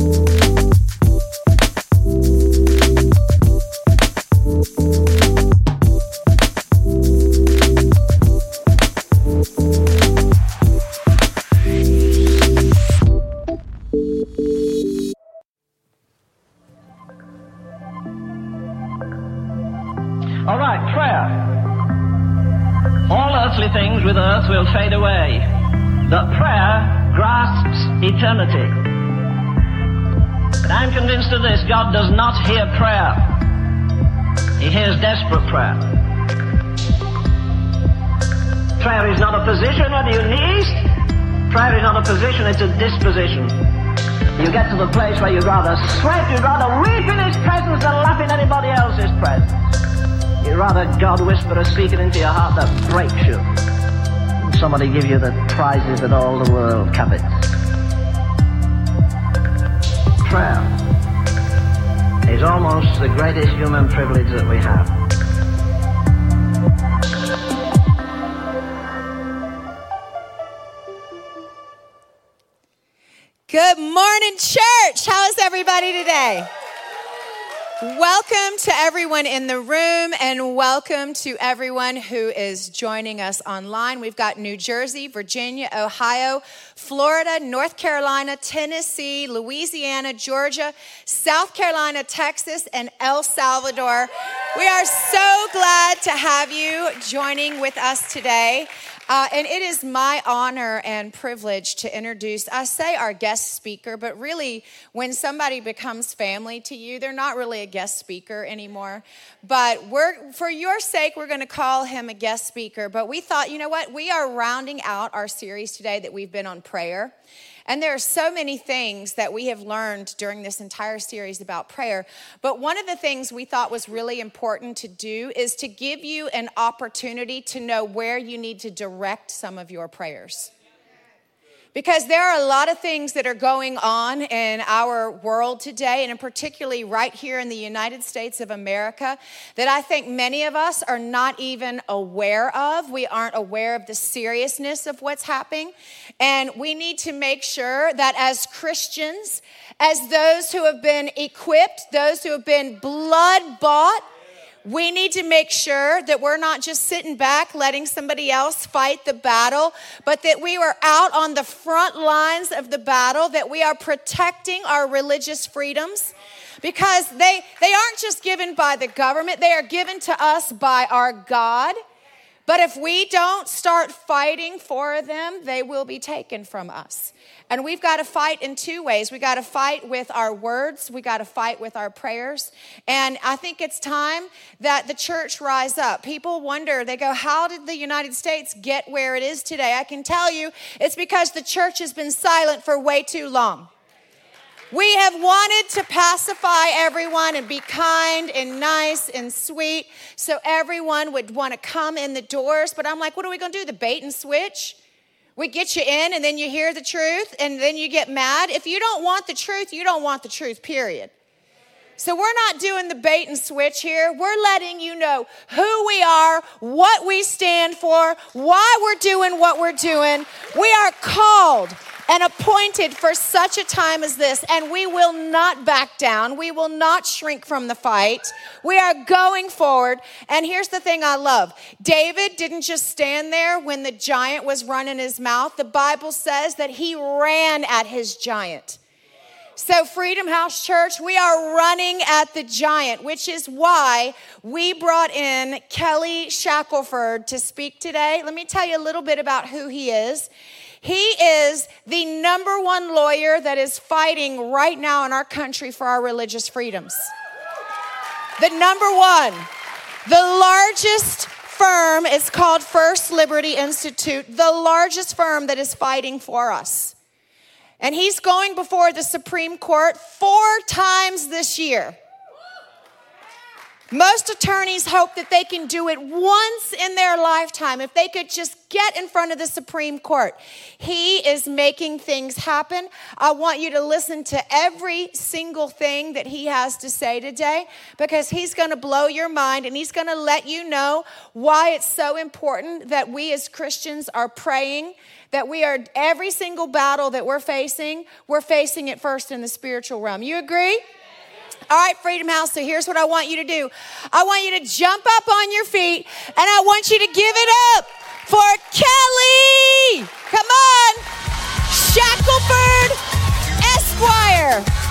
All Prayer is not a position, it's a disposition. You get to the place where you'd rather sweat, you'd rather weep in His presence than laugh in anybody else's presence. You'd rather God whisper a secret into your heart that breaks you than somebody give you the prizes that all the world covets. Prayer is almost the greatest human privilege that we have. Morning, church. How is everybody today? Welcome to everyone in the room and welcome to everyone who is joining us online. We've got New Jersey, Virginia, Ohio, Florida, North Carolina, Tennessee, Louisiana, Georgia, South Carolina, Texas, and El Salvador. We are so glad to have you joining with us today. Uh, and it is my honor and privilege to introduce, I say our guest speaker, but really, when somebody becomes family to you, they're not really a guest speaker anymore. But we're, for your sake, we're going to call him a guest speaker. But we thought, you know what? We are rounding out our series today that we've been on prayer. And there are so many things that we have learned during this entire series about prayer. But one of the things we thought was really important to do is to give you an opportunity to know where you need to direct some of your prayers. Because there are a lot of things that are going on in our world today, and particularly right here in the United States of America, that I think many of us are not even aware of. We aren't aware of the seriousness of what's happening. And we need to make sure that as Christians, as those who have been equipped, those who have been blood bought, we need to make sure that we're not just sitting back letting somebody else fight the battle, but that we are out on the front lines of the battle, that we are protecting our religious freedoms because they, they aren't just given by the government, they are given to us by our God. But if we don't start fighting for them, they will be taken from us. And we've got to fight in two ways. We got to fight with our words, we got to fight with our prayers. And I think it's time that the church rise up. People wonder, they go, How did the United States get where it is today? I can tell you, it's because the church has been silent for way too long. We have wanted to pacify everyone and be kind and nice and sweet so everyone would want to come in the doors. But I'm like, what are we going to do? The bait and switch? We get you in and then you hear the truth and then you get mad. If you don't want the truth, you don't want the truth, period. So we're not doing the bait and switch here. We're letting you know who we are, what we stand for, why we're doing what we're doing. We are called and appointed for such a time as this, and we will not back down. We will not shrink from the fight. We are going forward. And here's the thing I love David didn't just stand there when the giant was running his mouth. The Bible says that he ran at his giant. So, Freedom House Church, we are running at the giant, which is why we brought in Kelly Shackelford to speak today. Let me tell you a little bit about who he is. He is the number one lawyer that is fighting right now in our country for our religious freedoms. The number one, the largest firm is called First Liberty Institute, the largest firm that is fighting for us. And he's going before the Supreme Court four times this year. Most attorneys hope that they can do it once in their lifetime if they could just get in front of the Supreme Court. He is making things happen. I want you to listen to every single thing that he has to say today because he's going to blow your mind and he's going to let you know why it's so important that we as Christians are praying that we are every single battle that we're facing, we're facing it first in the spiritual realm. You agree? All right, Freedom House, so here's what I want you to do I want you to jump up on your feet and I want you to give it up for Kelly. Come on, Shackelford Esquire.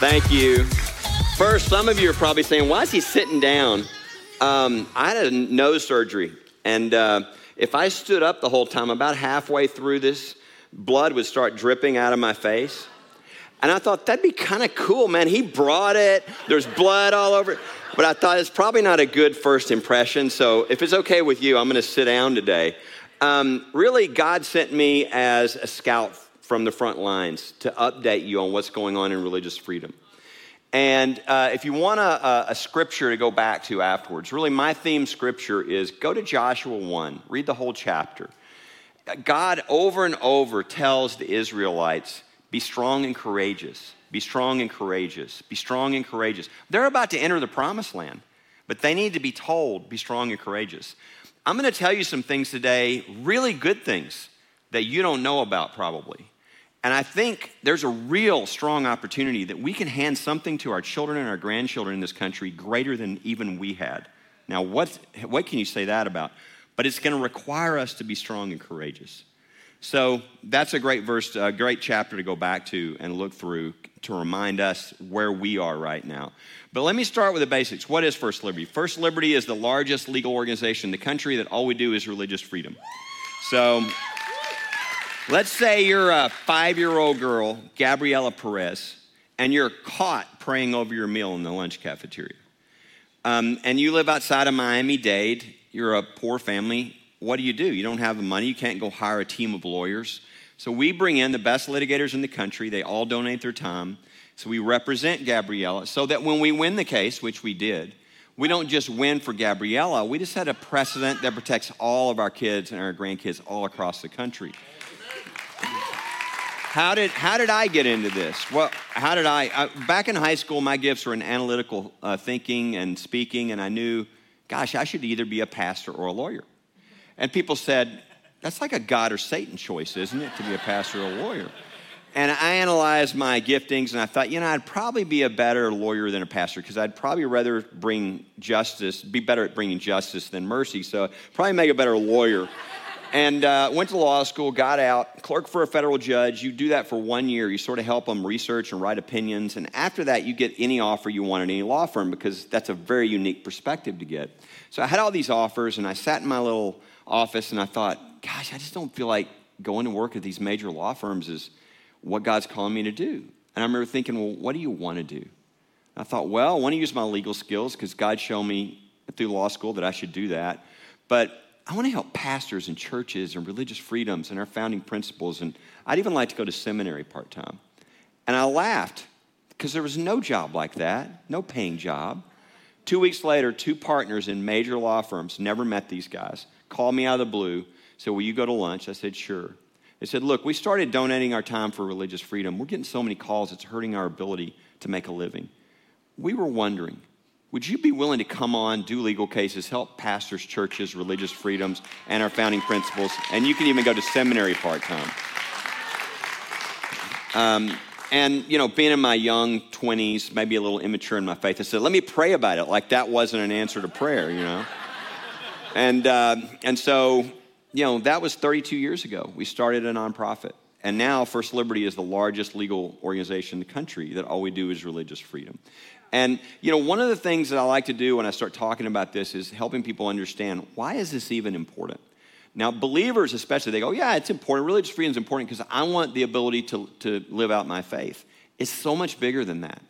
Thank you. First, some of you are probably saying, why is he sitting down? Um, I had a nose surgery, and uh, if I stood up the whole time, about halfway through this, blood would start dripping out of my face. And I thought that'd be kind of cool, man. He brought it, there's blood all over. But I thought it's probably not a good first impression. So if it's okay with you, I'm going to sit down today. Um, really, God sent me as a scout from the front lines to update you on what's going on in religious freedom. And uh, if you want a, a, scripture to go back to afterwards, really my theme scripture is go to Joshua 1, read the whole chapter. God over and over tells the Israelites, be strong and courageous, be strong and courageous, be strong and courageous. They're about to enter the promised land, but they need to be told, be strong and courageous. I'm going to tell you some things today, really good things that you don't know about probably. And I think there's a real strong opportunity that we can hand something to our children and our grandchildren in this country greater than even we had. Now, what, what can you say that about? But it's going to require us to be strong and courageous. So that's a great verse, a great chapter to go back to and look through to remind us where we are right now. But let me start with the basics. What is First Liberty? First Liberty is the largest legal organization in the country that all we do is religious freedom. So Let's say you're a five year old girl, Gabriela Perez, and you're caught praying over your meal in the lunch cafeteria. Um, and you live outside of Miami Dade, you're a poor family. What do you do? You don't have the money, you can't go hire a team of lawyers. So we bring in the best litigators in the country, they all donate their time. So we represent Gabriela so that when we win the case, which we did, we don't just win for Gabriela, we just set a precedent that protects all of our kids and our grandkids all across the country. How did, how did I get into this? Well, how did I? I back in high school, my gifts were in analytical uh, thinking and speaking, and I knew, gosh, I should either be a pastor or a lawyer. And people said, that's like a God or Satan choice, isn't it, to be a pastor or a lawyer? And I analyzed my giftings, and I thought, you know, I'd probably be a better lawyer than a pastor because I'd probably rather bring justice, be better at bringing justice than mercy. So probably make a better lawyer and uh, went to law school, got out, clerk for a federal judge. You do that for one year. You sort of help them research and write opinions. And after that, you get any offer you want at any law firm because that's a very unique perspective to get. So I had all these offers, and I sat in my little office and I thought, gosh, I just don't feel like going to work at these major law firms is what God's calling me to do. And I remember thinking, well, what do you want to do? I thought, well, I want to use my legal skills because God showed me through law school that I should do that. But I want to help pastors and churches and religious freedoms and our founding principles. And I'd even like to go to seminary part time. And I laughed because there was no job like that, no paying job. Two weeks later, two partners in major law firms, never met these guys, called me out of the blue, said, Will you go to lunch? I said, Sure. They said, Look, we started donating our time for religious freedom. We're getting so many calls, it's hurting our ability to make a living. We were wondering, would you be willing to come on, do legal cases, help pastors, churches, religious freedoms, and our founding principles? And you can even go to seminary part time. Um, and, you know, being in my young 20s, maybe a little immature in my faith, I said, let me pray about it. Like that wasn't an answer to prayer, you know? and, uh, and so, you know, that was 32 years ago. We started a nonprofit. And now First Liberty is the largest legal organization in the country that all we do is religious freedom. And you know, one of the things that I like to do when I start talking about this is helping people understand why is this even important. Now, believers especially, they go, "Yeah, it's important. Religious freedom is important because I want the ability to, to live out my faith." It's so much bigger than that.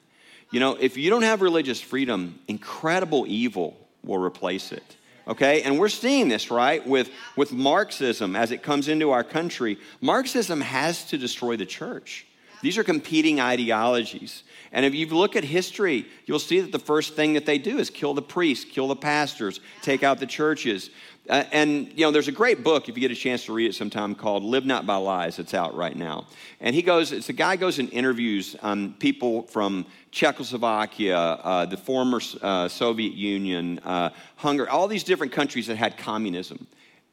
You know, if you don't have religious freedom, incredible evil will replace it. Okay? And we're seeing this, right, with, with Marxism as it comes into our country. Marxism has to destroy the church. These are competing ideologies. And if you look at history, you'll see that the first thing that they do is kill the priests, kill the pastors, take out the churches. Uh, and, you know, there's a great book, if you get a chance to read it sometime, called Live Not by Lies. It's out right now. And he goes, it's a guy goes and interviews um, people from Czechoslovakia, uh, the former uh, Soviet Union, uh, Hungary, all these different countries that had communism.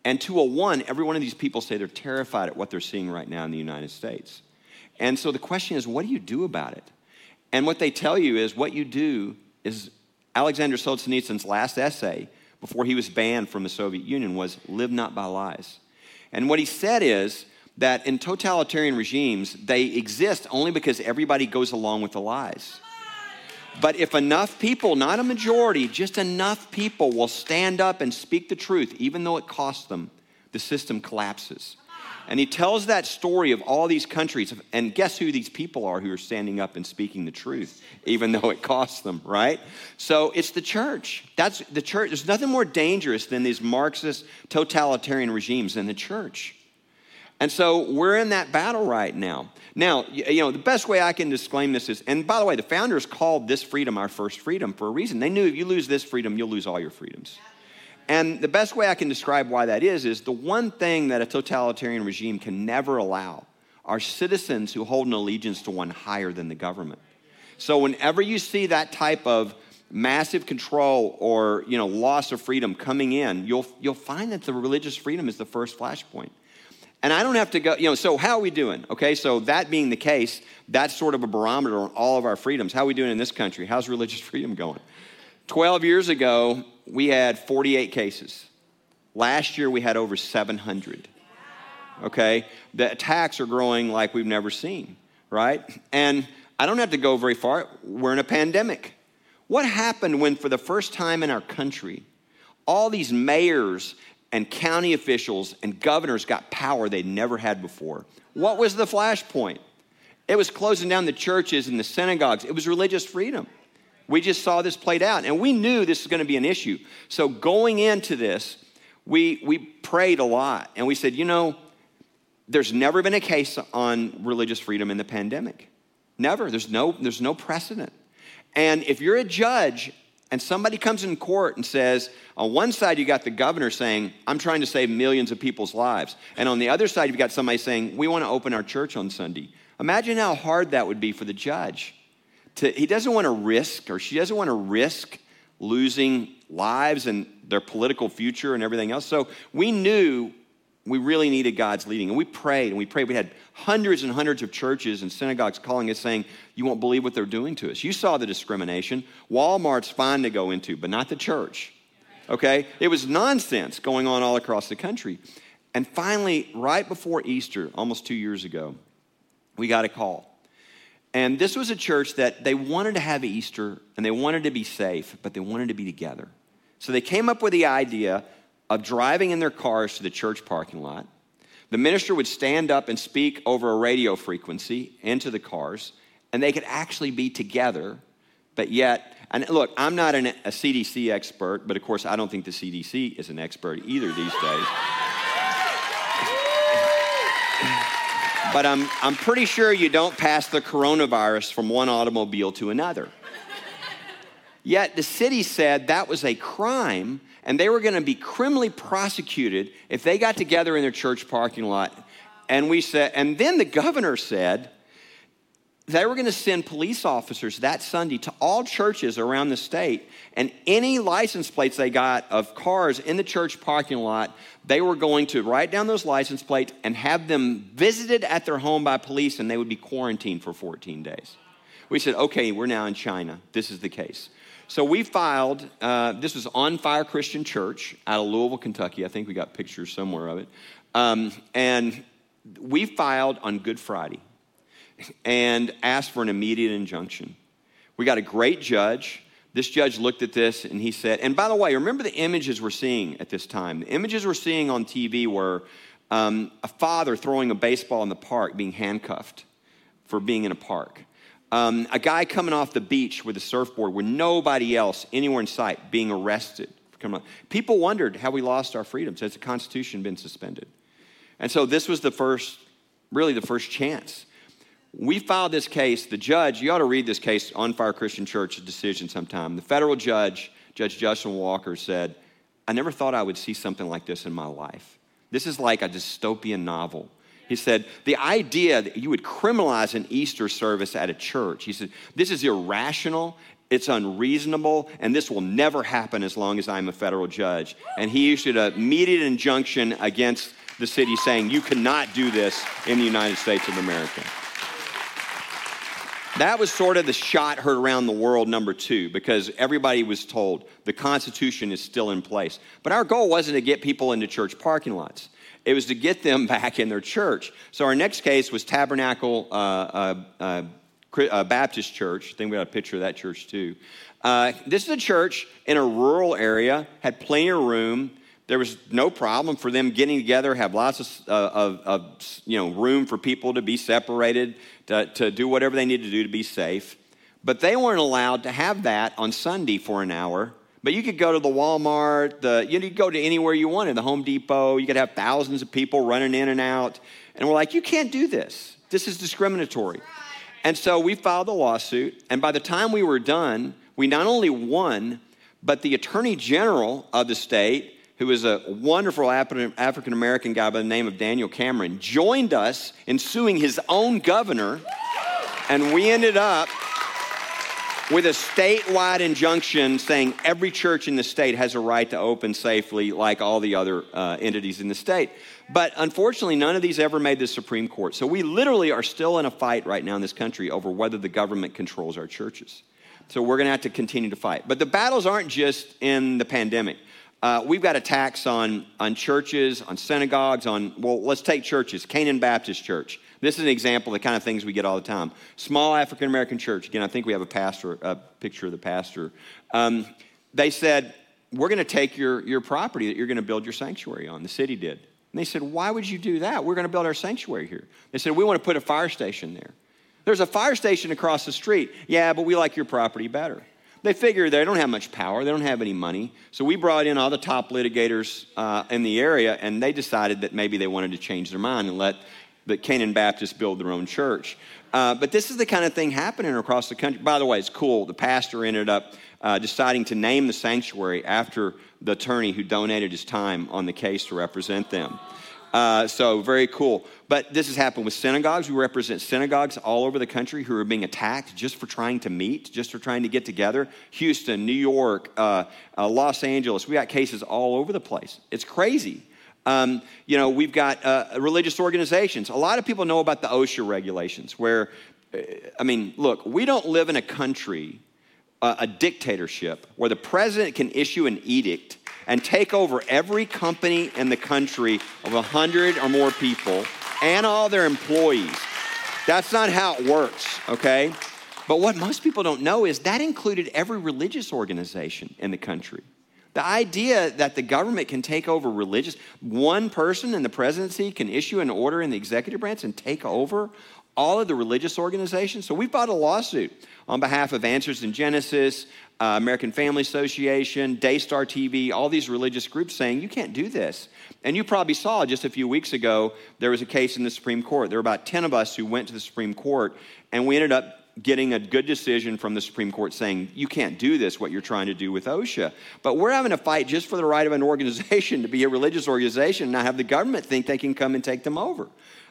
And to a one, every one of these people say they're terrified at what they're seeing right now in the United States. And so the question is, what do you do about it? And what they tell you is what you do is Alexander Solzhenitsyn's last essay before he was banned from the Soviet Union was live not by lies. And what he said is that in totalitarian regimes, they exist only because everybody goes along with the lies. But if enough people, not a majority, just enough people will stand up and speak the truth, even though it costs them, the system collapses. And he tells that story of all these countries. And guess who these people are who are standing up and speaking the truth, even though it costs them, right? So it's the church. That's the church. There's nothing more dangerous than these Marxist totalitarian regimes than the church. And so we're in that battle right now. Now, you know, the best way I can disclaim this is, and by the way, the founders called this freedom our first freedom for a reason. They knew if you lose this freedom, you'll lose all your freedoms. And the best way I can describe why that is is the one thing that a totalitarian regime can never allow are citizens who hold an allegiance to one higher than the government. So whenever you see that type of massive control or you know loss of freedom coming in, you'll you'll find that the religious freedom is the first flashpoint. And I don't have to go, you know, so how are we doing? Okay, so that being the case, that's sort of a barometer on all of our freedoms. How are we doing in this country? How's religious freedom going? 12 years ago, we had 48 cases. Last year, we had over 700. Okay? The attacks are growing like we've never seen, right? And I don't have to go very far. We're in a pandemic. What happened when, for the first time in our country, all these mayors and county officials and governors got power they'd never had before? What was the flashpoint? It was closing down the churches and the synagogues, it was religious freedom. We just saw this played out, and we knew this was going to be an issue. So going into this, we, we prayed a lot, and we said, you know, there's never been a case on religious freedom in the pandemic. Never. There's no, there's no precedent. And if you're a judge and somebody comes in court and says, on one side, you got the governor saying, I'm trying to save millions of people's lives. And on the other side, you've got somebody saying, we want to open our church on Sunday. Imagine how hard that would be for the judge to, he doesn't want to risk, or she doesn't want to risk losing lives and their political future and everything else. So we knew we really needed God's leading. And we prayed and we prayed. We had hundreds and hundreds of churches and synagogues calling us saying, You won't believe what they're doing to us. You saw the discrimination. Walmart's fine to go into, but not the church. Okay? It was nonsense going on all across the country. And finally, right before Easter, almost two years ago, we got a call. And this was a church that they wanted to have Easter and they wanted to be safe, but they wanted to be together. So they came up with the idea of driving in their cars to the church parking lot. The minister would stand up and speak over a radio frequency into the cars, and they could actually be together, but yet, and look, I'm not an, a CDC expert, but of course, I don't think the CDC is an expert either these days. But I'm, I'm pretty sure you don't pass the coronavirus from one automobile to another. Yet the city said that was a crime and they were going to be criminally prosecuted if they got together in their church parking lot. And we said, and then the governor said, they were going to send police officers that Sunday to all churches around the state, and any license plates they got of cars in the church parking lot, they were going to write down those license plates and have them visited at their home by police, and they would be quarantined for 14 days. We said, okay, we're now in China. This is the case. So we filed, uh, this was On Fire Christian Church out of Louisville, Kentucky. I think we got pictures somewhere of it. Um, and we filed on Good Friday and asked for an immediate injunction. We got a great judge. This judge looked at this and he said, and by the way, remember the images we're seeing at this time. The images we're seeing on TV were um, a father throwing a baseball in the park being handcuffed for being in a park. Um, a guy coming off the beach with a surfboard with nobody else anywhere in sight being arrested. People wondered how we lost our freedoms. Has the Constitution been suspended? And so this was the first, really the first chance. We filed this case. The judge, you ought to read this case on Fire Christian Church's decision sometime. The federal judge, Judge Justin Walker, said, I never thought I would see something like this in my life. This is like a dystopian novel. He said, the idea that you would criminalize an Easter service at a church, he said, this is irrational, it's unreasonable, and this will never happen as long as I'm a federal judge. And he issued an immediate injunction against the city saying, you cannot do this in the United States of America. That was sort of the shot heard around the world, number two, because everybody was told the Constitution is still in place. But our goal wasn't to get people into church parking lots. It was to get them back in their church. So our next case was Tabernacle uh, uh, uh, uh Baptist Church. I think we got a picture of that church too. Uh, this is a church in a rural area, had plenty of room. There was no problem for them getting together, have lots of, uh, of, of you know, room for people to be separated to, to do whatever they need to do to be safe. But they weren't allowed to have that on Sunday for an hour. But you could go to the Walmart, the, you could go to anywhere you wanted, the Home Depot. You could have thousands of people running in and out. And we're like, you can't do this. This is discriminatory. And so we filed a lawsuit. And by the time we were done, we not only won, but the Attorney General of the state who is a wonderful African American guy by the name of Daniel Cameron, joined us in suing his own governor. And we ended up with a statewide injunction saying every church in the state has a right to open safely, like all the other uh, entities in the state. But unfortunately, none of these ever made the Supreme Court. So we literally are still in a fight right now in this country over whether the government controls our churches. So we're going to have to continue to fight. But the battles aren't just in the pandemic. Uh, we've got attacks on, on churches, on synagogues, on, well, let's take churches. Canaan Baptist Church. This is an example of the kind of things we get all the time. Small African American church. Again, I think we have a pastor, a picture of the pastor. Um, they said, We're going to take your, your property that you're going to build your sanctuary on. The city did. And they said, Why would you do that? We're going to build our sanctuary here. They said, We want to put a fire station there. There's a fire station across the street. Yeah, but we like your property better. They figure they don't have much power, they don't have any money. So we brought in all the top litigators uh, in the area, and they decided that maybe they wanted to change their mind and let the Canaan Baptists build their own church. Uh, but this is the kind of thing happening across the country. By the way, it's cool. The pastor ended up uh, deciding to name the sanctuary after the attorney who donated his time on the case to represent them. Uh, so very cool. But this has happened with synagogues. We represent synagogues all over the country who are being attacked just for trying to meet, just for trying to get together. Houston, New York, uh, uh, Los Angeles. We got cases all over the place. It's crazy. Um, you know, we've got uh, religious organizations. A lot of people know about the OSHA regulations, where, uh, I mean, look, we don't live in a country, uh, a dictatorship, where the president can issue an edict and take over every company in the country of 100 or more people and all their employees. That's not how it works, okay? But what most people don't know is that included every religious organization in the country. The idea that the government can take over religious, one person in the presidency can issue an order in the executive branch and take over all of the religious organizations. So we filed a lawsuit on behalf of Answers in Genesis, uh, American Family Association, Daystar TV, all these religious groups saying you can't do this. And you probably saw just a few weeks ago, there was a case in the Supreme Court. There were about 10 of us who went to the Supreme Court, and we ended up getting a good decision from the Supreme Court saying, you can't do this, what you're trying to do with OSHA. But we're having a fight just for the right of an organization to be a religious organization and not have the government think they can come and take them over.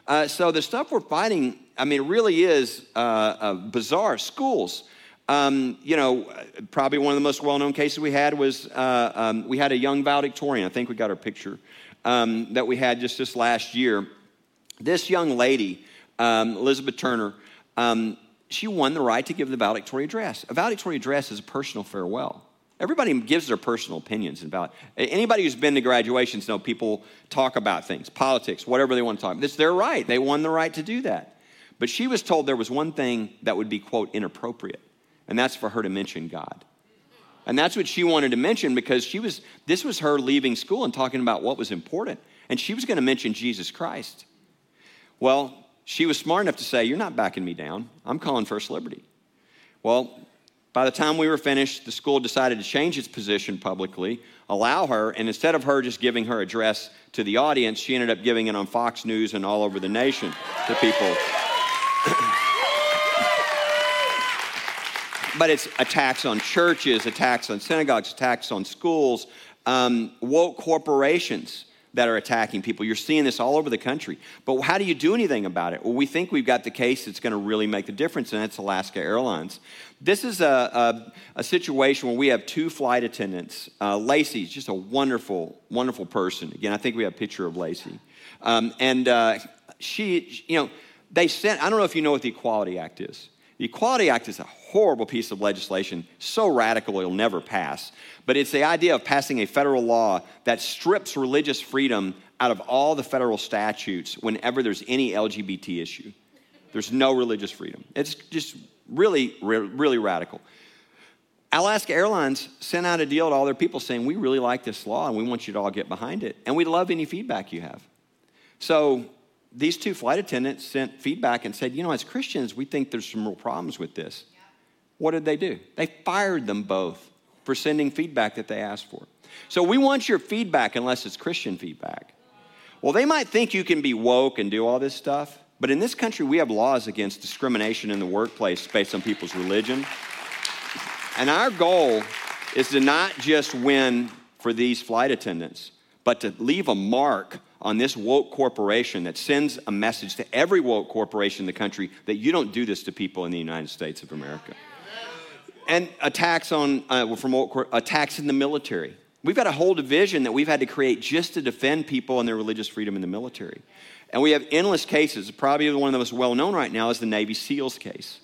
Uh, so the stuff we're fighting, I mean, really is uh, uh, bizarre. Schools. Um, you know, probably one of the most well-known cases we had was uh, um, we had a young valedictorian. I think we got her picture um, that we had just this last year. This young lady, um, Elizabeth Turner, um, she won the right to give the valedictorian address. A valedictorian address is a personal farewell. Everybody gives their personal opinions about it. anybody who's been to graduations know people talk about things, politics, whatever they want to talk about. It's their right. They won the right to do that. But she was told there was one thing that would be, quote, inappropriate, and that's for her to mention God. And that's what she wanted to mention because she was, this was her leaving school and talking about what was important. And she was going to mention Jesus Christ. Well, she was smart enough to say, You're not backing me down. I'm calling First Liberty. Well, by the time we were finished, the school decided to change its position publicly, allow her, and instead of her just giving her address to the audience, she ended up giving it on Fox News and all over the nation to people. but it's attacks on churches, attacks on synagogues, attacks on schools, um, woke corporations that are attacking people. You're seeing this all over the country. But how do you do anything about it? Well, we think we've got the case that's going to really make the difference, and that's Alaska Airlines. This is a, a, a situation where we have two flight attendants. Uh, Lacey's just a wonderful, wonderful person. Again, I think we have a picture of Lacey. Um, and uh, she, you know, they sent, I don't know if you know what the Equality Act is. The Equality Act is a horrible piece of legislation, so radical it'll never pass. But it's the idea of passing a federal law that strips religious freedom out of all the federal statutes whenever there's any LGBT issue. There's no religious freedom. It's just really, really radical. Alaska Airlines sent out a deal to all their people saying, We really like this law and we want you to all get behind it. And we'd love any feedback you have. So these two flight attendants sent feedback and said, You know, as Christians, we think there's some real problems with this. What did they do? They fired them both for sending feedback that they asked for. So we want your feedback unless it's Christian feedback. Well, they might think you can be woke and do all this stuff. But in this country, we have laws against discrimination in the workplace based on people's religion. And our goal is to not just win for these flight attendants, but to leave a mark on this woke corporation that sends a message to every woke corporation in the country that you don't do this to people in the United States of America. And attacks on uh, from woke, attacks in the military. We've got a whole division that we've had to create just to defend people and their religious freedom in the military. And we have endless cases. Probably one of the most well known right now is the Navy SEALs case.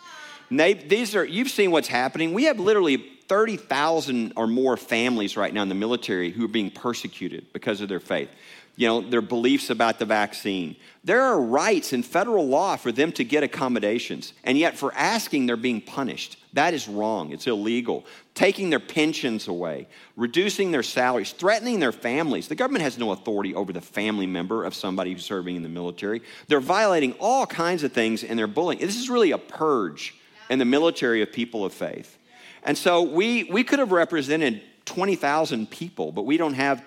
these are, you've seen what's happening. We have literally 30,000 or more families right now in the military who are being persecuted because of their faith you know, their beliefs about the vaccine. There are rights in federal law for them to get accommodations, and yet for asking, they're being punished. That is wrong. It's illegal. Taking their pensions away, reducing their salaries, threatening their families. The government has no authority over the family member of somebody who's serving in the military. They're violating all kinds of things and they're bullying. This is really a purge in the military of people of faith. And so we, we could have represented 20,000 people, but we don't have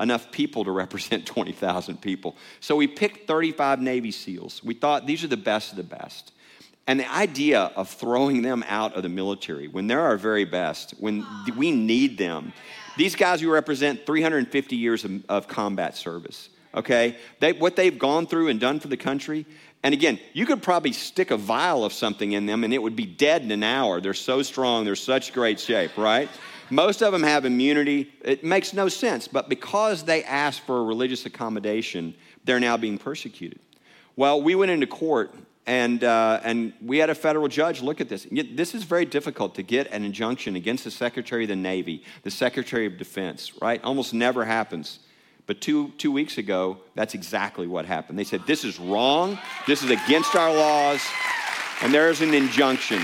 enough people to represent 20,000 people. So we picked 35 Navy SEALs. We thought these are the best of the best. And the idea of throwing them out of the military when they're our very best, when we need them, these guys who represent 350 years of, of combat service, okay? They, what they've gone through and done for the country, and again, you could probably stick a vial of something in them and it would be dead in an hour. They're so strong, they're such great shape, right? Most of them have immunity. It makes no sense, but because they asked for a religious accommodation, they're now being persecuted. Well, we went into court and, uh, and we had a federal judge look at this. This is very difficult to get an injunction against the Secretary of the Navy, the Secretary of Defense, right? Almost never happens. But two, two weeks ago, that's exactly what happened. They said, This is wrong, this is against our laws, and there's an injunction.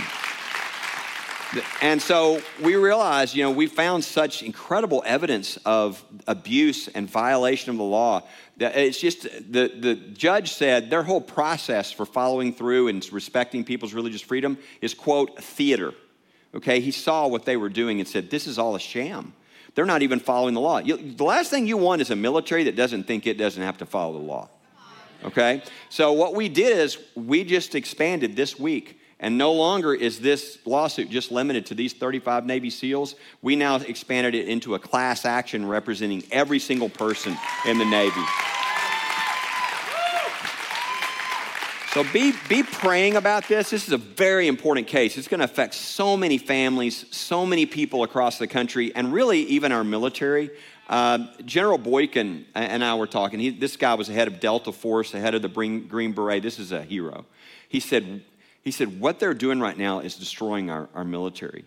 And so we realized, you know, we found such incredible evidence of abuse and violation of the law that it's just the, the judge said their whole process for following through and respecting people's religious freedom is, quote, theater. Okay, he saw what they were doing and said, this is all a sham. They're not even following the law. You, the last thing you want is a military that doesn't think it doesn't have to follow the law. Okay? So what we did is we just expanded this week and no longer is this lawsuit just limited to these 35 Navy SEALs. We now expanded it into a class action representing every single person in the Navy. So be, be praying about this. This is a very important case. It's going to affect so many families, so many people across the country, and really even our military. Uh, General Boykin and I were talking. He, this guy was the head of Delta Force, the head of the Green Beret. This is a hero. He said, he said, What they're doing right now is destroying our, our military.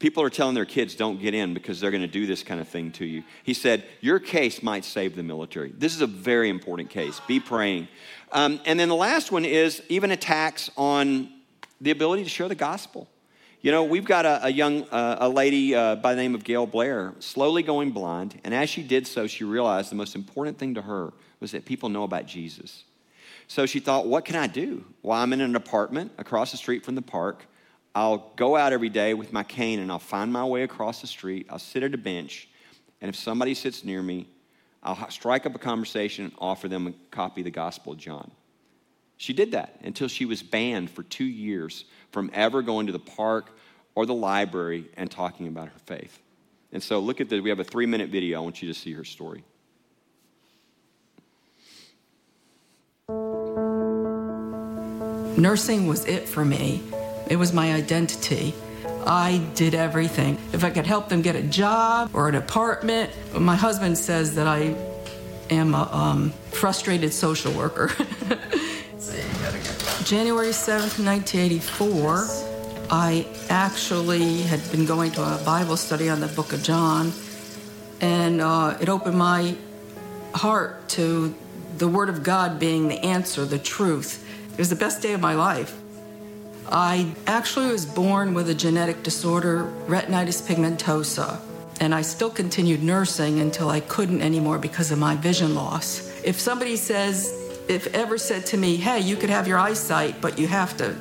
People are telling their kids, don't get in because they're going to do this kind of thing to you. He said, Your case might save the military. This is a very important case. Be praying. Um, and then the last one is even attacks on the ability to share the gospel. You know, we've got a, a young uh, a lady uh, by the name of Gail Blair, slowly going blind, and as she did so, she realized the most important thing to her was that people know about Jesus. So she thought, what can I do? Well, I'm in an apartment across the street from the park. I'll go out every day with my cane and I'll find my way across the street. I'll sit at a bench, and if somebody sits near me, I'll strike up a conversation and offer them a copy of the Gospel of John. She did that until she was banned for two years from ever going to the park or the library and talking about her faith. And so, look at this. We have a three minute video. I want you to see her story. Nursing was it for me. It was my identity. I did everything. If I could help them get a job or an apartment, my husband says that I am a um, frustrated social worker. January 7th, 1984, I actually had been going to a Bible study on the book of John, and uh, it opened my heart to the Word of God being the answer, the truth. It was the best day of my life. I actually was born with a genetic disorder, retinitis pigmentosa, and I still continued nursing until I couldn't anymore because of my vision loss. If somebody says, if ever said to me, hey, you could have your eyesight, but you have to,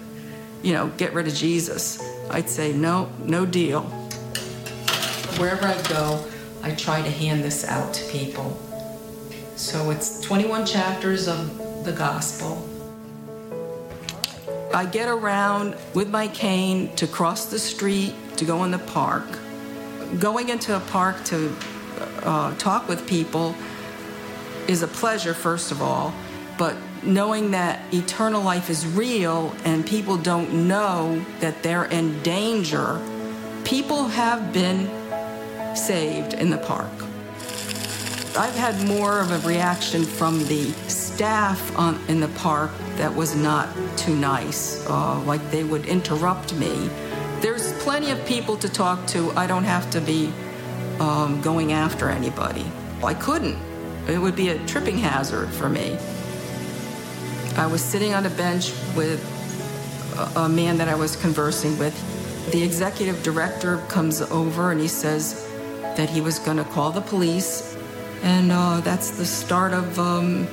you know, get rid of Jesus, I'd say, no, no deal. Wherever I go, I try to hand this out to people. So it's 21 chapters of the gospel. I get around with my cane to cross the street to go in the park. Going into a park to uh, talk with people is a pleasure, first of all, but knowing that eternal life is real and people don't know that they're in danger, people have been saved in the park. I've had more of a reaction from the staff on, in the park that was not too nice. Uh, like they would interrupt me. There's plenty of people to talk to. I don't have to be um, going after anybody. I couldn't. It would be a tripping hazard for me. I was sitting on a bench with a, a man that I was conversing with. The executive director comes over and he says that he was going to call the police. And uh, that's the start of um,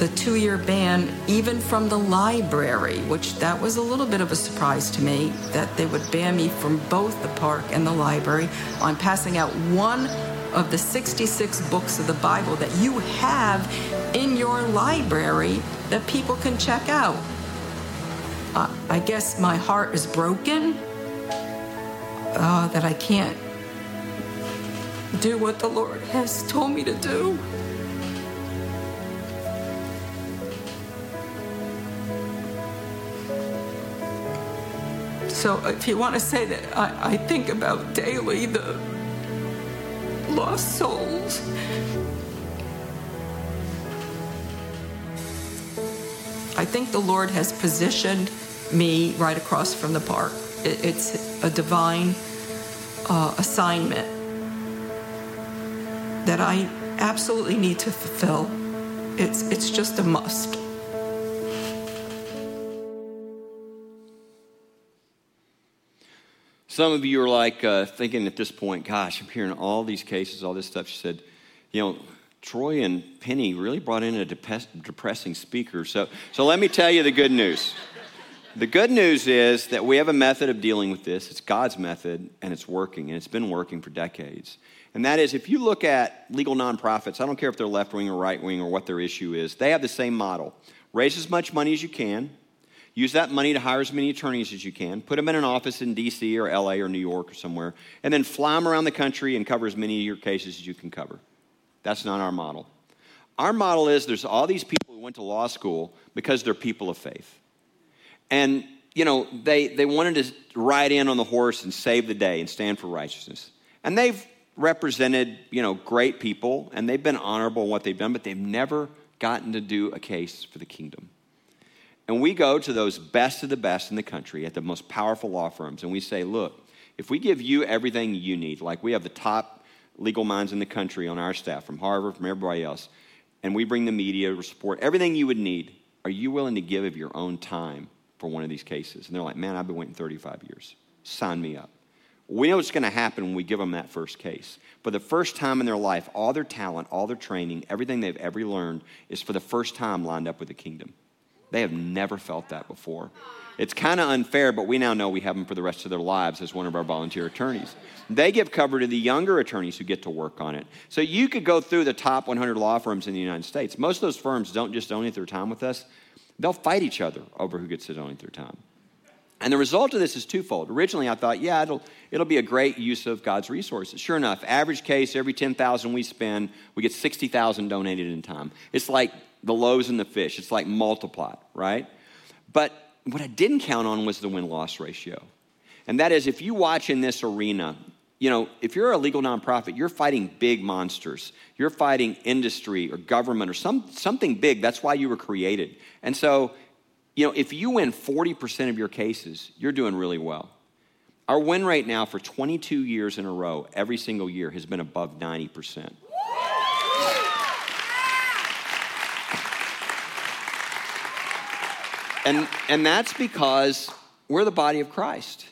the two year ban, even from the library, which that was a little bit of a surprise to me that they would ban me from both the park and the library on passing out one of the 66 books of the Bible that you have in your library that people can check out. Uh, I guess my heart is broken uh, that I can't do what the Lord has told me to do. So if you want to say that I, I think about daily the lost souls. I think the Lord has positioned me right across from the park. It, it's a divine uh, assignment that I absolutely need to fulfill. It's, it's just a must. Some of you are like uh, thinking at this point, gosh, I'm hearing all these cases, all this stuff. She said, you know, Troy and Penny really brought in a depressing speaker. So, so let me tell you the good news. The good news is that we have a method of dealing with this. It's God's method, and it's working, and it's been working for decades. And that is, if you look at legal nonprofits, I don't care if they're left wing or right wing or what their issue is, they have the same model raise as much money as you can, Use that money to hire as many attorneys as you can. Put them in an office in DC or LA or New York or somewhere. And then fly them around the country and cover as many of your cases as you can cover. That's not our model. Our model is there's all these people who went to law school because they're people of faith. And, you know, they, they wanted to ride in on the horse and save the day and stand for righteousness. And they've represented, you know, great people and they've been honorable in what they've done, but they've never gotten to do a case for the kingdom. And we go to those best of the best in the country at the most powerful law firms and we say, look, if we give you everything you need, like we have the top legal minds in the country on our staff from Harvard, from everybody else, and we bring the media to support everything you would need, are you willing to give of your own time for one of these cases? And they're like, man, I've been waiting 35 years. Sign me up. We know what's going to happen when we give them that first case. For the first time in their life, all their talent, all their training, everything they've ever learned is for the first time lined up with the kingdom. They have never felt that before. It's kind of unfair, but we now know we have them for the rest of their lives as one of our volunteer attorneys. They give cover to the younger attorneys who get to work on it. So you could go through the top 100 law firms in the United States. Most of those firms don't just donate their time with us, they'll fight each other over who gets to donate their time. And the result of this is twofold. Originally, I thought, yeah, it'll, it'll be a great use of God's resources. Sure enough, average case, every 10,000 we spend, we get 60,000 donated in time. It's like the loaves and the fish. It's like multiplied, right? But what I didn't count on was the win-loss ratio. And that is if you watch in this arena, you know, if you're a legal nonprofit, you're fighting big monsters. You're fighting industry or government or some, something big. That's why you were created. And so you know, if you win 40% of your cases, you're doing really well. Our win rate now for 22 years in a row, every single year, has been above 90%. And, and that's because we're the body of Christ.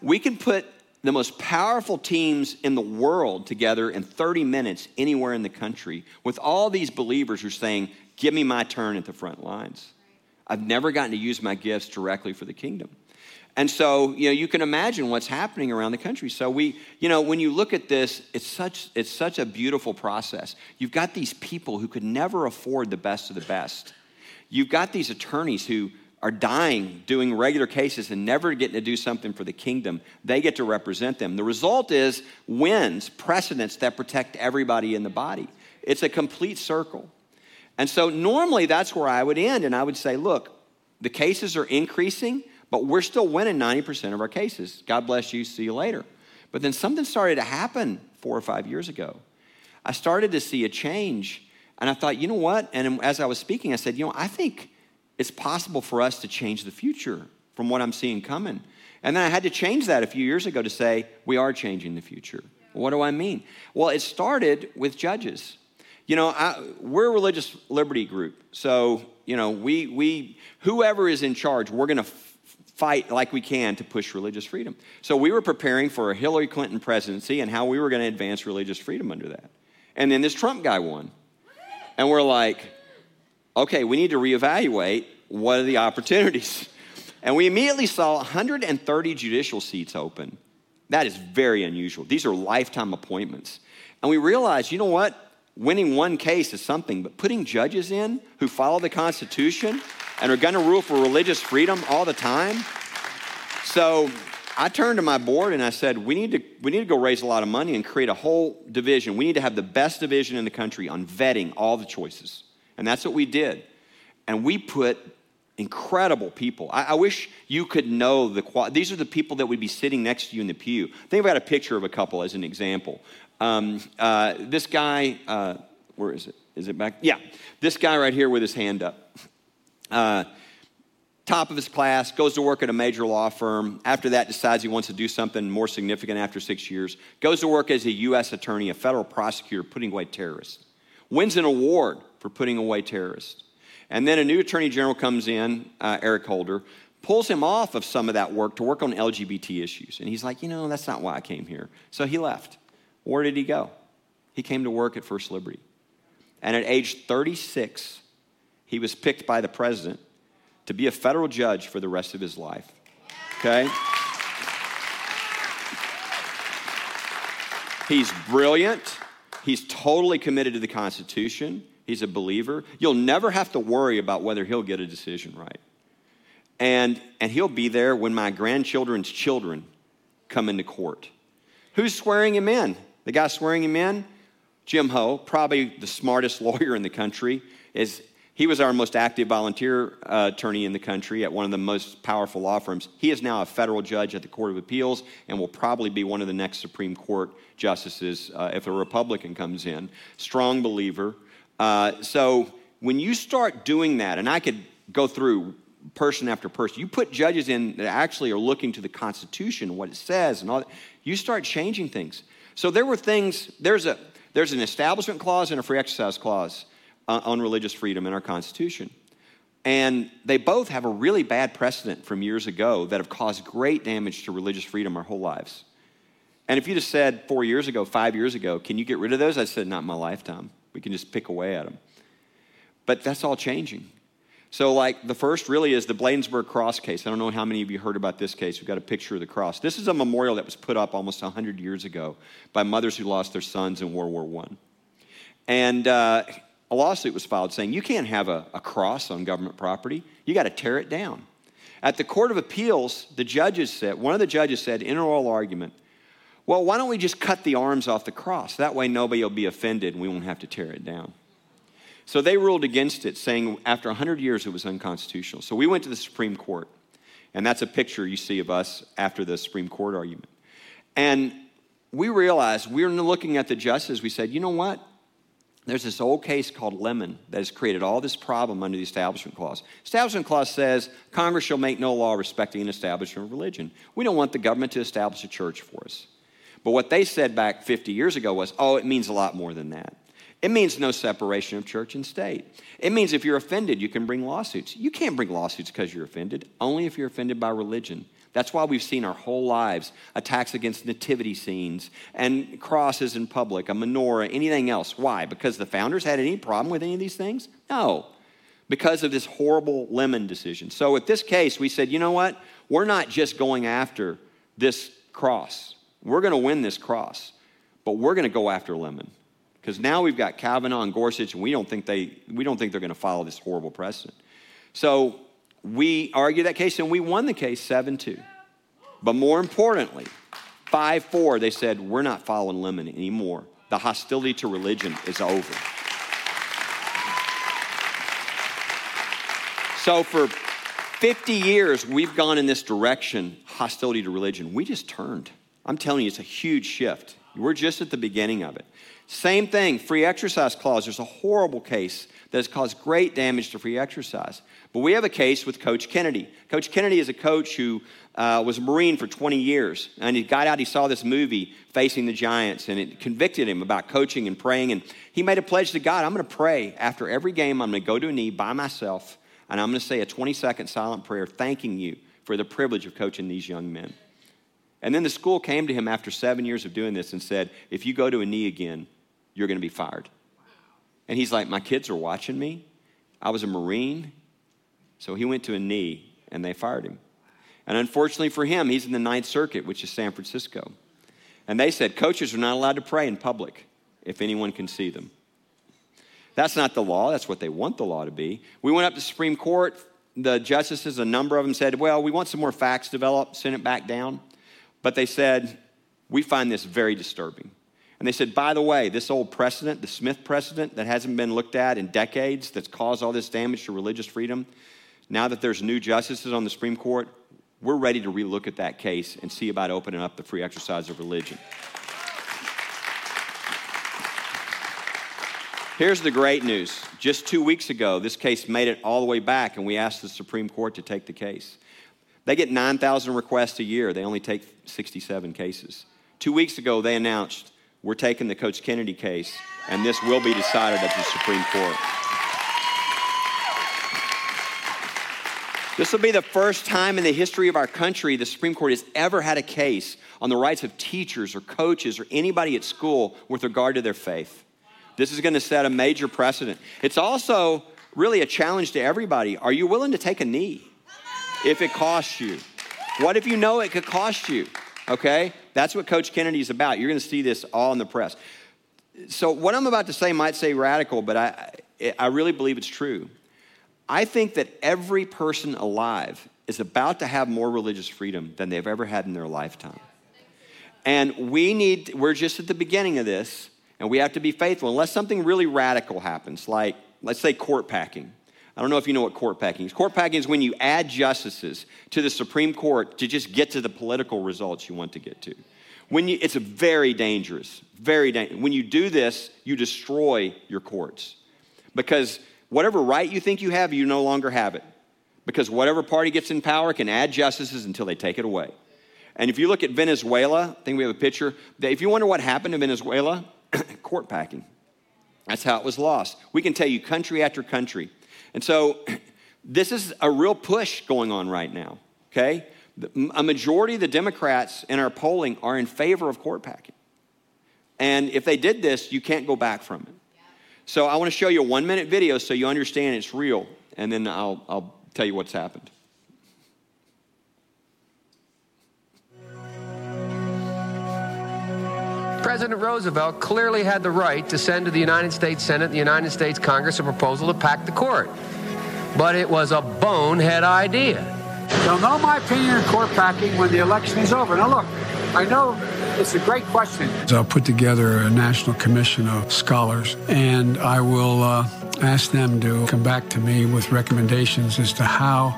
We can put the most powerful teams in the world together in 30 minutes anywhere in the country with all these believers who are saying, Give me my turn at the front lines. I've never gotten to use my gifts directly for the kingdom. And so, you know, you can imagine what's happening around the country. So we, you know, when you look at this, it's such it's such a beautiful process. You've got these people who could never afford the best of the best. You've got these attorneys who are dying doing regular cases and never getting to do something for the kingdom. They get to represent them. The result is wins, precedents that protect everybody in the body. It's a complete circle. And so normally that's where I would end, and I would say, look, the cases are increasing, but we're still winning 90% of our cases. God bless you, see you later. But then something started to happen four or five years ago. I started to see a change, and I thought, you know what? And as I was speaking, I said, you know, I think it's possible for us to change the future from what I'm seeing coming. And then I had to change that a few years ago to say, we are changing the future. What do I mean? Well, it started with judges. You know, I, we're a religious liberty group. So, you know, we, we whoever is in charge, we're going to f- fight like we can to push religious freedom. So we were preparing for a Hillary Clinton presidency and how we were going to advance religious freedom under that. And then this Trump guy won. And we're like, okay, we need to reevaluate what are the opportunities. And we immediately saw 130 judicial seats open. That is very unusual. These are lifetime appointments. And we realized, you know what? winning one case is something, but putting judges in who follow the Constitution and are going to rule for religious freedom all the time. So I turned to my board and I said, we need, to, we need to go raise a lot of money and create a whole division. We need to have the best division in the country on vetting all the choices. And that's what we did. And we put incredible people. I, I wish you could know the These are the people that would be sitting next to you in the pew. Think about a picture of a couple as an example. Um, uh, this guy, uh, where is it? Is it back? Yeah, this guy right here with his hand up. Uh, top of his class, goes to work at a major law firm. After that, decides he wants to do something more significant after six years. Goes to work as a U.S. attorney, a federal prosecutor, putting away terrorists. Wins an award for putting away terrorists. And then a new attorney general comes in, uh, Eric Holder, pulls him off of some of that work to work on LGBT issues. And he's like, you know, that's not why I came here. So he left. Where did he go? He came to work at First Liberty. And at age 36, he was picked by the president to be a federal judge for the rest of his life. Okay? He's brilliant. He's totally committed to the Constitution. He's a believer. You'll never have to worry about whether he'll get a decision right. And, and he'll be there when my grandchildren's children come into court. Who's swearing him in? The guy swearing him in, Jim Ho, probably the smartest lawyer in the country, is he was our most active volunteer uh, attorney in the country at one of the most powerful law firms. He is now a federal judge at the Court of Appeals and will probably be one of the next Supreme Court justices uh, if a Republican comes in. Strong believer. Uh, so when you start doing that, and I could go through person after person, you put judges in that actually are looking to the Constitution, what it says, and all that, you start changing things. So there were things, there's, a, there's an establishment clause and a free exercise clause on religious freedom in our Constitution. And they both have a really bad precedent from years ago that have caused great damage to religious freedom our whole lives. And if you just said four years ago, five years ago, can you get rid of those? I said, not in my lifetime. We can just pick away at them. But that's all changing. So, like, the first really is the Bladensburg Cross case. I don't know how many of you heard about this case. We've got a picture of the cross. This is a memorial that was put up almost 100 years ago by mothers who lost their sons in World War I. And uh, a lawsuit was filed saying you can't have a, a cross on government property, you got to tear it down. At the Court of Appeals, the judges said, one of the judges said in an oral argument, well, why don't we just cut the arms off the cross? That way nobody will be offended and we won't have to tear it down. So they ruled against it, saying after 100 years it was unconstitutional. So we went to the Supreme Court, and that's a picture you see of us after the Supreme Court argument. And we realized we were looking at the justices, we said, you know what? There's this old case called Lemon that has created all this problem under the Establishment Clause. Establishment Clause says Congress shall make no law respecting an establishment of religion. We don't want the government to establish a church for us. But what they said back 50 years ago was, oh, it means a lot more than that. It means no separation of church and state. It means if you're offended, you can bring lawsuits. You can't bring lawsuits because you're offended, only if you're offended by religion. That's why we've seen our whole lives attacks against nativity scenes and crosses in public, a menorah, anything else. Why? Because the founders had any problem with any of these things? No. Because of this horrible lemon decision. So, with this case, we said, you know what? We're not just going after this cross. We're going to win this cross, but we're going to go after lemon. Because now we've got Kavanaugh and Gorsuch, and we don't think, they, we don't think they're going to follow this horrible precedent. So we argued that case, and we won the case 7 2. But more importantly, 5 4, they said, We're not following Lemon anymore. The hostility to religion is over. So for 50 years, we've gone in this direction hostility to religion. We just turned. I'm telling you, it's a huge shift. We're just at the beginning of it. Same thing, free exercise clause. There's a horrible case that has caused great damage to free exercise. But we have a case with Coach Kennedy. Coach Kennedy is a coach who uh, was a Marine for 20 years. And he got out, he saw this movie, Facing the Giants, and it convicted him about coaching and praying. And he made a pledge to God I'm going to pray after every game, I'm going to go to a knee by myself, and I'm going to say a 20 second silent prayer thanking you for the privilege of coaching these young men. And then the school came to him after seven years of doing this and said, If you go to a knee again, you're going to be fired. And he's like, My kids are watching me. I was a Marine. So he went to a knee and they fired him. And unfortunately for him, he's in the Ninth Circuit, which is San Francisco. And they said coaches are not allowed to pray in public if anyone can see them. That's not the law. That's what they want the law to be. We went up to Supreme Court. The justices, a number of them said, Well, we want some more facts developed, send it back down. But they said, We find this very disturbing. And they said, by the way, this old precedent, the Smith precedent that hasn't been looked at in decades, that's caused all this damage to religious freedom, now that there's new justices on the Supreme Court, we're ready to relook at that case and see about opening up the free exercise of religion. Here's the great news. Just two weeks ago, this case made it all the way back, and we asked the Supreme Court to take the case. They get 9,000 requests a year, they only take 67 cases. Two weeks ago, they announced we're taking the Coach Kennedy case, and this will be decided at the Supreme Court. This will be the first time in the history of our country the Supreme Court has ever had a case on the rights of teachers or coaches or anybody at school with regard to their faith. This is going to set a major precedent. It's also really a challenge to everybody. Are you willing to take a knee if it costs you? What if you know it could cost you? Okay? That's what Coach Kennedy is about. You're going to see this all in the press. So, what I'm about to say might say radical, but I, I really believe it's true. I think that every person alive is about to have more religious freedom than they've ever had in their lifetime. And we need, we're just at the beginning of this, and we have to be faithful unless something really radical happens, like, let's say, court packing. I don't know if you know what court packing is. Court packing is when you add justices to the Supreme Court to just get to the political results you want to get to. When you, it's very dangerous, very dangerous. When you do this, you destroy your courts. Because whatever right you think you have, you no longer have it. Because whatever party gets in power can add justices until they take it away. And if you look at Venezuela, I think we have a picture. If you wonder what happened in Venezuela, court packing. That's how it was lost. We can tell you country after country and so this is a real push going on right now, okay? A majority of the Democrats in our polling are in favor of court packing. And if they did this, you can't go back from it. So I want to show you a one minute video so you understand it's real. and then I'll, I'll tell you what's happened. President Roosevelt clearly had the right to send to the United States Senate and the United States Congress a proposal to pack the court. But it was a bonehead idea. They'll know my opinion on court packing when the election is over. Now, look, I know it's a great question. I'll put together a national commission of scholars, and I will uh, ask them to come back to me with recommendations as to how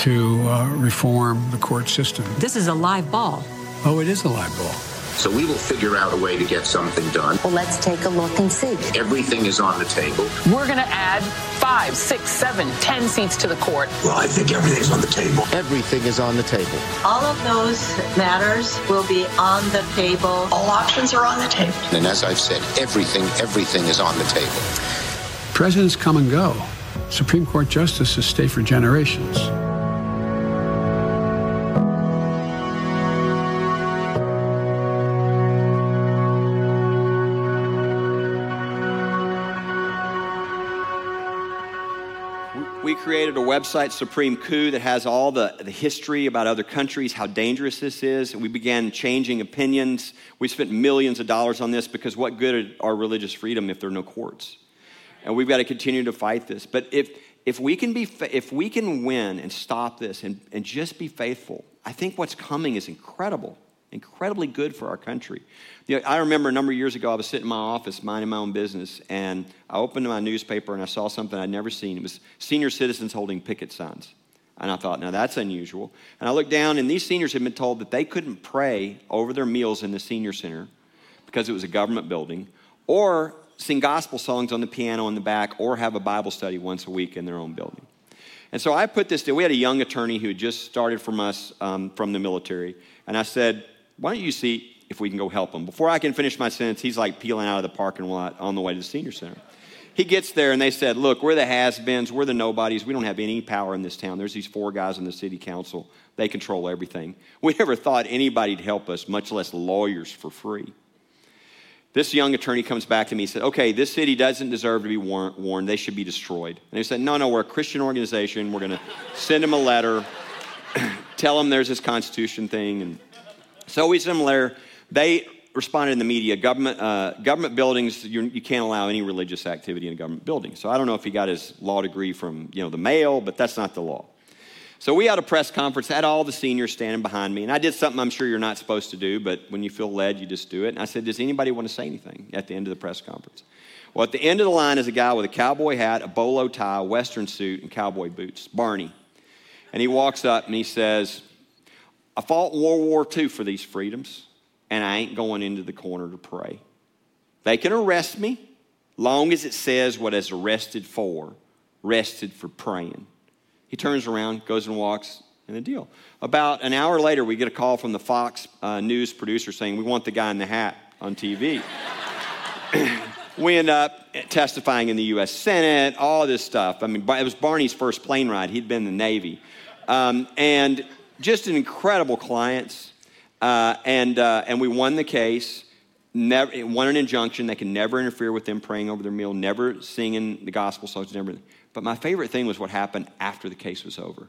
to uh, reform the court system. This is a live ball. Oh, it is a live ball. So we will figure out a way to get something done. Well, let's take a look and see. Everything is on the table. We're going to add five, six, seven, ten seats to the court. Well, I think everything's on the table. Everything is on the table. All of those matters will be on the table. All options are on the table. And as I've said, everything, everything is on the table. Presidents come and go. Supreme Court justices stay for generations. Created a website, Supreme Coup, that has all the, the history about other countries, how dangerous this is. We began changing opinions. We spent millions of dollars on this because what good are religious freedom if there are no courts? And we've got to continue to fight this. But if, if, we, can be, if we can win and stop this and, and just be faithful, I think what's coming is incredible incredibly good for our country. You know, I remember a number of years ago, I was sitting in my office minding my own business, and I opened my newspaper and I saw something I'd never seen. It was senior citizens holding picket signs. And I thought, now that's unusual. And I looked down, and these seniors had been told that they couldn't pray over their meals in the senior center because it was a government building, or sing gospel songs on the piano in the back, or have a Bible study once a week in their own building. And so I put this, we had a young attorney who had just started from us um, from the military, and I said, why don't you see if we can go help him? Before I can finish my sentence, he's like peeling out of the parking lot on the way to the senior center. He gets there and they said, Look, we're the has beens, we're the nobodies, we don't have any power in this town. There's these four guys in the city council, they control everything. We never thought anybody'd help us, much less lawyers for free. This young attorney comes back to me and said, Okay, this city doesn't deserve to be warned, they should be destroyed. And they said, No, no, we're a Christian organization, we're going to send them a letter, tell them there's this Constitution thing. And so we them. They responded in the media government, uh, government buildings, you can't allow any religious activity in a government building. So I don't know if he got his law degree from you know, the mail, but that's not the law. So we had a press conference, had all the seniors standing behind me, and I did something I'm sure you're not supposed to do, but when you feel led, you just do it. And I said, Does anybody want to say anything at the end of the press conference? Well, at the end of the line is a guy with a cowboy hat, a bolo tie, western suit, and cowboy boots, Barney. And he walks up and he says, I fought World War II for these freedoms, and I ain't going into the corner to pray. They can arrest me, long as it says what is arrested for, arrested for praying. He turns around, goes and walks, and the deal. About an hour later, we get a call from the Fox uh, News producer saying, We want the guy in the hat on TV. we end up testifying in the U.S. Senate, all this stuff. I mean, it was Barney's first plane ride. He'd been in the Navy. Um, and just an incredible clients. Uh, and, uh, and we won the case, never, won an injunction. They can never interfere with them praying over their meal, never singing the gospel songs, never. But my favorite thing was what happened after the case was over.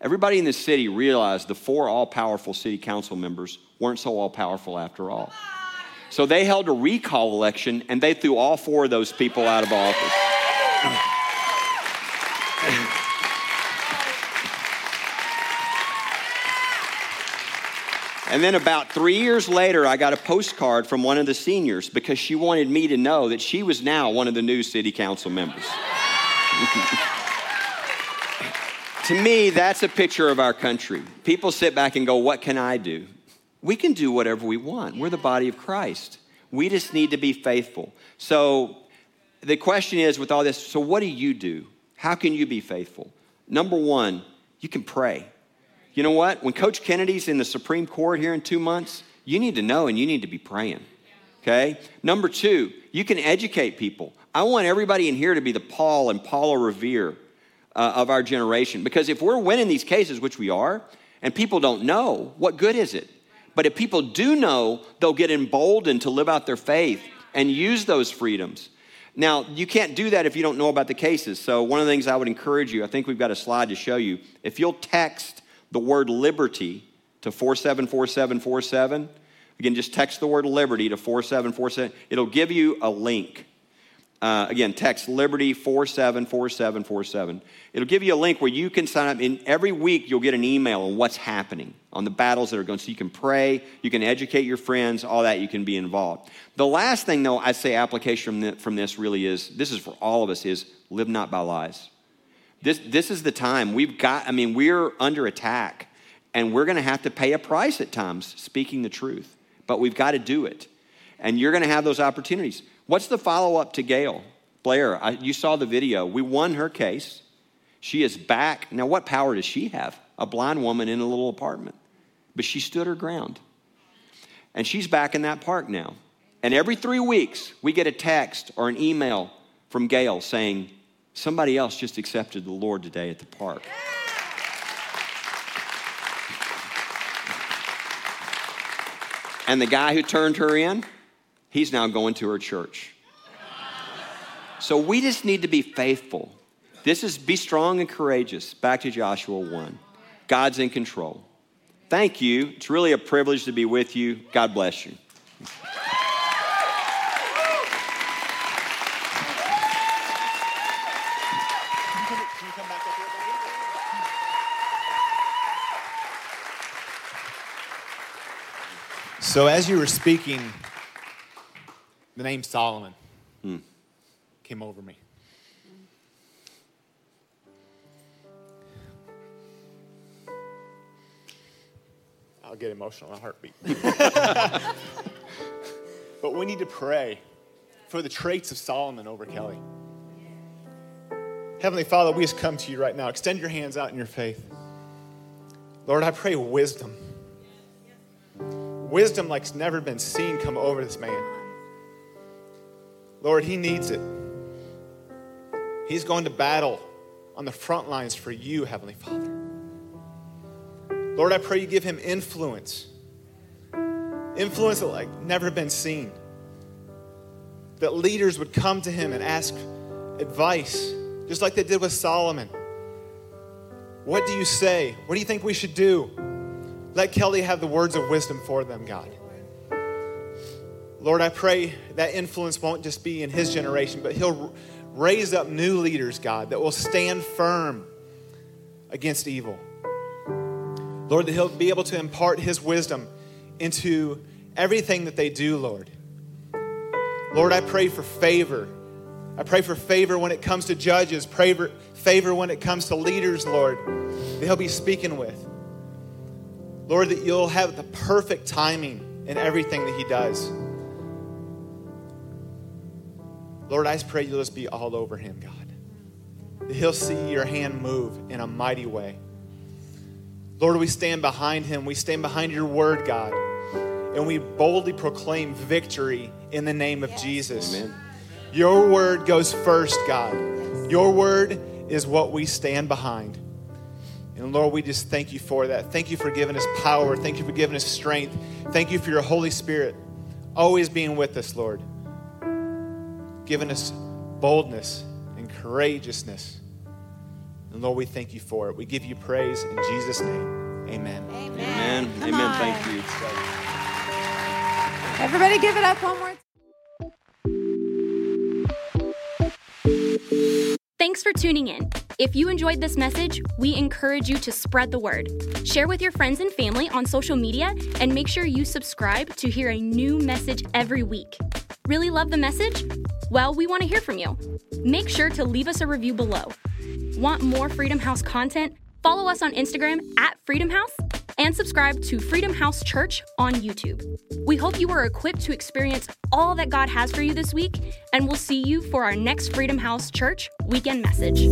Everybody in the city realized the four all powerful city council members weren't so all powerful after all. So they held a recall election and they threw all four of those people out of office. And then about three years later, I got a postcard from one of the seniors because she wanted me to know that she was now one of the new city council members. to me, that's a picture of our country. People sit back and go, What can I do? We can do whatever we want. We're the body of Christ. We just need to be faithful. So the question is with all this, so what do you do? How can you be faithful? Number one, you can pray. You know what? When Coach Kennedy's in the Supreme Court here in two months, you need to know and you need to be praying. Okay? Number two, you can educate people. I want everybody in here to be the Paul and Paula Revere uh, of our generation. Because if we're winning these cases, which we are, and people don't know, what good is it? But if people do know, they'll get emboldened to live out their faith and use those freedoms. Now, you can't do that if you don't know about the cases. So, one of the things I would encourage you, I think we've got a slide to show you. If you'll text the word liberty to 474747, again, just text the word liberty to 4747, it'll give you a link. Uh, again, text Liberty 474747. It'll give you a link where you can sign up. And every week, you'll get an email on what's happening, on the battles that are going. So you can pray, you can educate your friends, all that, you can be involved. The last thing, though, I'd say application from this really is this is for all of us is live not by lies. This, this is the time we've got, I mean, we're under attack and we're going to have to pay a price at times speaking the truth, but we've got to do it. And you're going to have those opportunities. What's the follow up to Gail? Blair, I, you saw the video. We won her case. She is back. Now, what power does she have? A blind woman in a little apartment. But she stood her ground. And she's back in that park now. And every three weeks, we get a text or an email from Gail saying, Somebody else just accepted the Lord today at the park. And the guy who turned her in, he's now going to her church. So we just need to be faithful. This is be strong and courageous. Back to Joshua 1. God's in control. Thank you. It's really a privilege to be with you. God bless you. So, as you were speaking, the name Solomon hmm. came over me. I'll get emotional in a heartbeat. but we need to pray for the traits of Solomon over Kelly. Heavenly Father, we just come to you right now. Extend your hands out in your faith. Lord, I pray wisdom. Wisdom like's never been seen come over this man. Lord, he needs it. He's going to battle on the front lines for you, Heavenly Father. Lord, I pray you give him influence. Influence like never been seen. That leaders would come to him and ask advice, just like they did with Solomon. What do you say? What do you think we should do? Let Kelly have the words of wisdom for them, God. Lord, I pray that influence won't just be in his generation, but he'll raise up new leaders, God, that will stand firm against evil. Lord, that he'll be able to impart his wisdom into everything that they do, Lord. Lord, I pray for favor. I pray for favor when it comes to judges, favor, favor when it comes to leaders, Lord, that he'll be speaking with. Lord, that you'll have the perfect timing in everything that he does. Lord, I just pray you'll just be all over him, God. That he'll see your hand move in a mighty way. Lord, we stand behind him. We stand behind your word, God. And we boldly proclaim victory in the name of yes. Jesus. Amen. Your word goes first, God. Your word is what we stand behind. And Lord, we just thank you for that. Thank you for giving us power. Thank you for giving us strength. Thank you for your Holy Spirit always being with us, Lord giving us boldness and courageousness. And Lord, we thank you for it. We give you praise in Jesus' name. Amen. Amen. Amen. Amen. Thank you. Everybody give it up one more Thanks for tuning in. If you enjoyed this message, we encourage you to spread the word. Share with your friends and family on social media and make sure you subscribe to hear a new message every week. Really love the message? Well, we want to hear from you. Make sure to leave us a review below. Want more Freedom House content? Follow us on Instagram at Freedom House and subscribe to Freedom House Church on YouTube. We hope you are equipped to experience all that God has for you this week, and we'll see you for our next Freedom House Church weekend message.